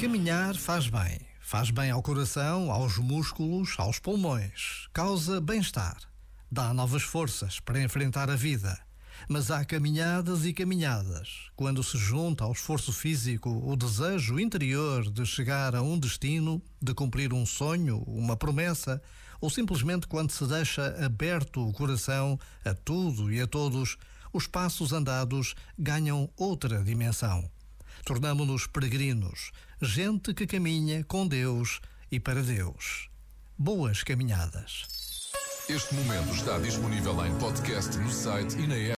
Caminhar faz bem. Faz bem ao coração, aos músculos, aos pulmões. Causa bem-estar. Dá novas forças para enfrentar a vida. Mas há caminhadas e caminhadas. Quando se junta ao esforço físico o desejo interior de chegar a um destino, de cumprir um sonho, uma promessa, ou simplesmente quando se deixa aberto o coração a tudo e a todos, os passos andados ganham outra dimensão. Tornamo-nos peregrinos, gente que caminha com Deus e para Deus. Boas caminhadas. Este momento está disponível em podcast no site e na app.